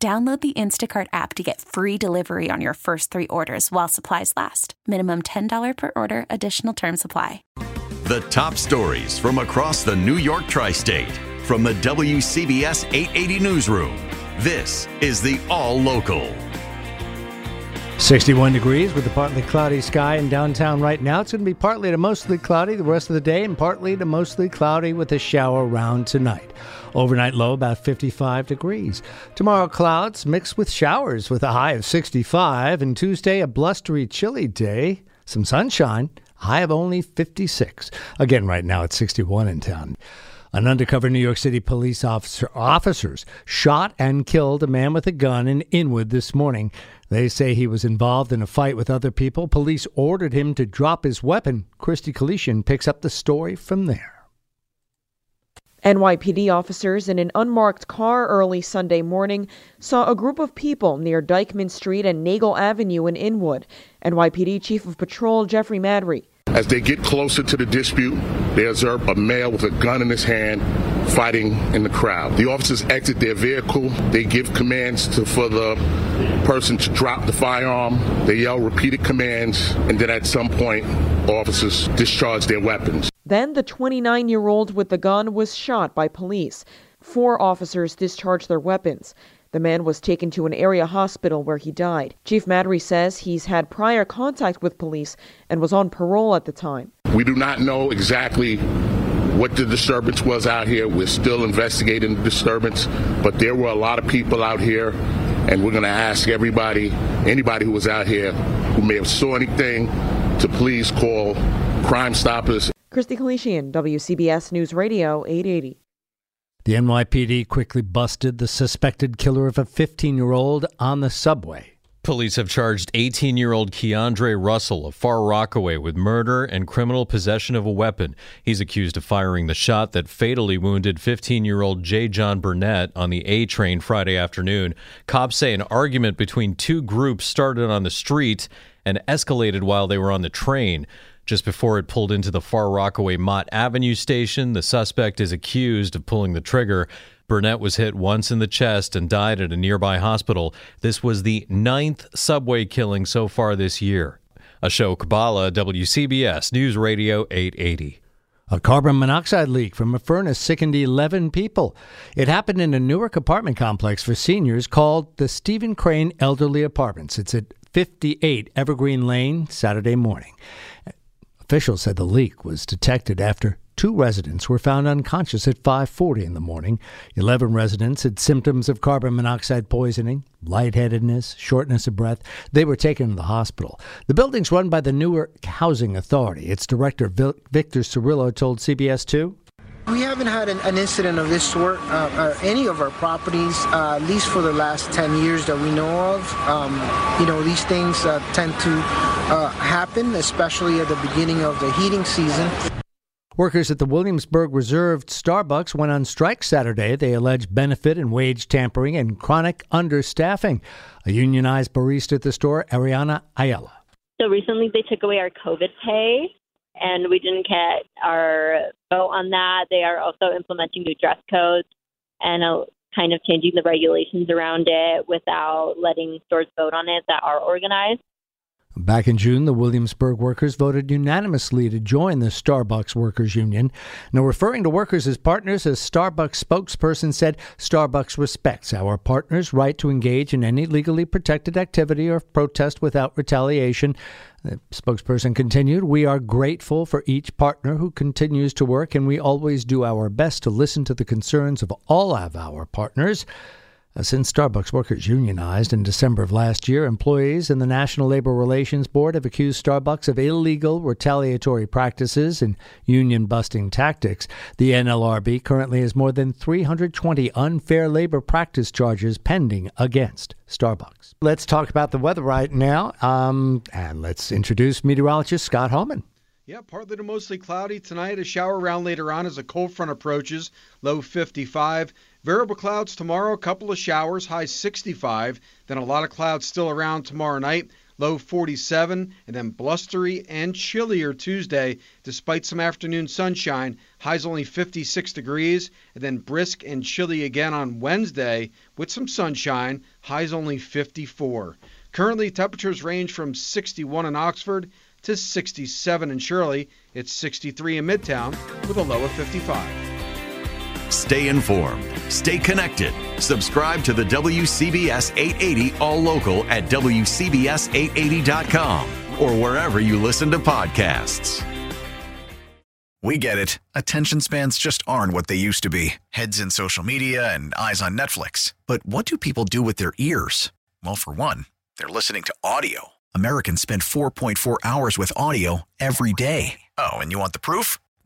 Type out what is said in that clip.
Download the Instacart app to get free delivery on your first three orders while supplies last. Minimum $10 per order, additional term supply. The top stories from across the New York tri state from the WCBS 880 Newsroom. This is the All Local. 61 degrees with a partly cloudy sky in downtown right now. It's going to be partly to mostly cloudy the rest of the day and partly to mostly cloudy with a shower around tonight. Overnight low about 55 degrees. Tomorrow, clouds mixed with showers with a high of 65. And Tuesday, a blustery, chilly day. Some sunshine, high of only 56. Again, right now it's 61 in town. An undercover New York City police officer officers shot and killed a man with a gun in Inwood this morning. They say he was involved in a fight with other people. Police ordered him to drop his weapon. Christy Kalishian picks up the story from there. NYPD officers in an unmarked car early Sunday morning saw a group of people near Dyckman Street and Nagle Avenue in Inwood. NYPD Chief of Patrol Jeffrey Maddrey. As they get closer to the dispute, they observe a male with a gun in his hand fighting in the crowd. The officers exit their vehicle. They give commands to, for the person to drop the firearm. They yell repeated commands, and then at some point, officers discharge their weapons. Then the 29 year old with the gun was shot by police. Four officers discharged their weapons. The man was taken to an area hospital where he died. Chief Maddrey says he's had prior contact with police and was on parole at the time. We do not know exactly what the disturbance was out here. We're still investigating the disturbance, but there were a lot of people out here, and we're going to ask everybody, anybody who was out here who may have saw anything, to please call Crime Stoppers Christy Kalishian, WCBS News Radio 880. The NYPD quickly busted the suspected killer of a 15 year old on the subway. Police have charged 18 year old Keandre Russell of Far Rockaway with murder and criminal possession of a weapon. He's accused of firing the shot that fatally wounded 15 year old Jayjon Burnett on the A train Friday afternoon. Cops say an argument between two groups started on the street and escalated while they were on the train. Just before it pulled into the Far Rockaway Mott Avenue station, the suspect is accused of pulling the trigger. Burnett was hit once in the chest and died at a nearby hospital. This was the ninth subway killing so far this year. Ashok Bala, WCBS News Radio 880. A carbon monoxide leak from a furnace sickened 11 people. It happened in a Newark apartment complex for seniors called the Stephen Crane Elderly Apartments. It's at 58 Evergreen Lane, Saturday morning. Officials said the leak was detected after two residents were found unconscious at 5:40 in the morning. 11 residents had symptoms of carbon monoxide poisoning, lightheadedness, shortness of breath. They were taken to the hospital. The building's run by the Newark Housing Authority. Its director Victor Cirillo told CBS 2 we haven't had an, an incident of this sort uh, uh, any of our properties, uh, at least for the last 10 years that we know of. Um, you know, these things uh, tend to uh, happen, especially at the beginning of the heating season. Workers at the Williamsburg Reserved Starbucks went on strike Saturday. They allege benefit and wage tampering and chronic understaffing. A unionized barista at the store, Ariana Ayala. So recently they took away our COVID pay and we didn't get our vote on that. They are also implementing new dress codes and uh, kind of changing the regulations around it without letting stores vote on it that are organized. Back in June, the Williamsburg workers voted unanimously to join the Starbucks Workers Union. Now, referring to workers as partners, a Starbucks spokesperson said Starbucks respects our partners' right to engage in any legally protected activity or protest without retaliation. The spokesperson continued, We are grateful for each partner who continues to work, and we always do our best to listen to the concerns of all of our partners. Since Starbucks workers unionized in December of last year, employees and the National Labor Relations Board have accused Starbucks of illegal retaliatory practices and union busting tactics. The NLRB currently has more than 320 unfair labor practice charges pending against Starbucks. Let's talk about the weather right now, um, and let's introduce meteorologist Scott Holman. Yeah, partly to mostly cloudy tonight. A shower around later on as a cold front approaches, low 55. Variable clouds tomorrow, a couple of showers, high 65. Then a lot of clouds still around tomorrow night, low 47. And then blustery and chillier Tuesday, despite some afternoon sunshine. Highs only 56 degrees. And then brisk and chilly again on Wednesday with some sunshine. Highs only 54. Currently, temperatures range from 61 in Oxford to 67 in Shirley. It's 63 in Midtown with a low of 55. Stay informed. Stay connected. Subscribe to the WCBS 880 All Local at WCBS880.com or wherever you listen to podcasts. We get it. Attention spans just aren't what they used to be heads in social media and eyes on Netflix. But what do people do with their ears? Well, for one, they're listening to audio. Americans spend 4.4 hours with audio every day. Oh, and you want the proof?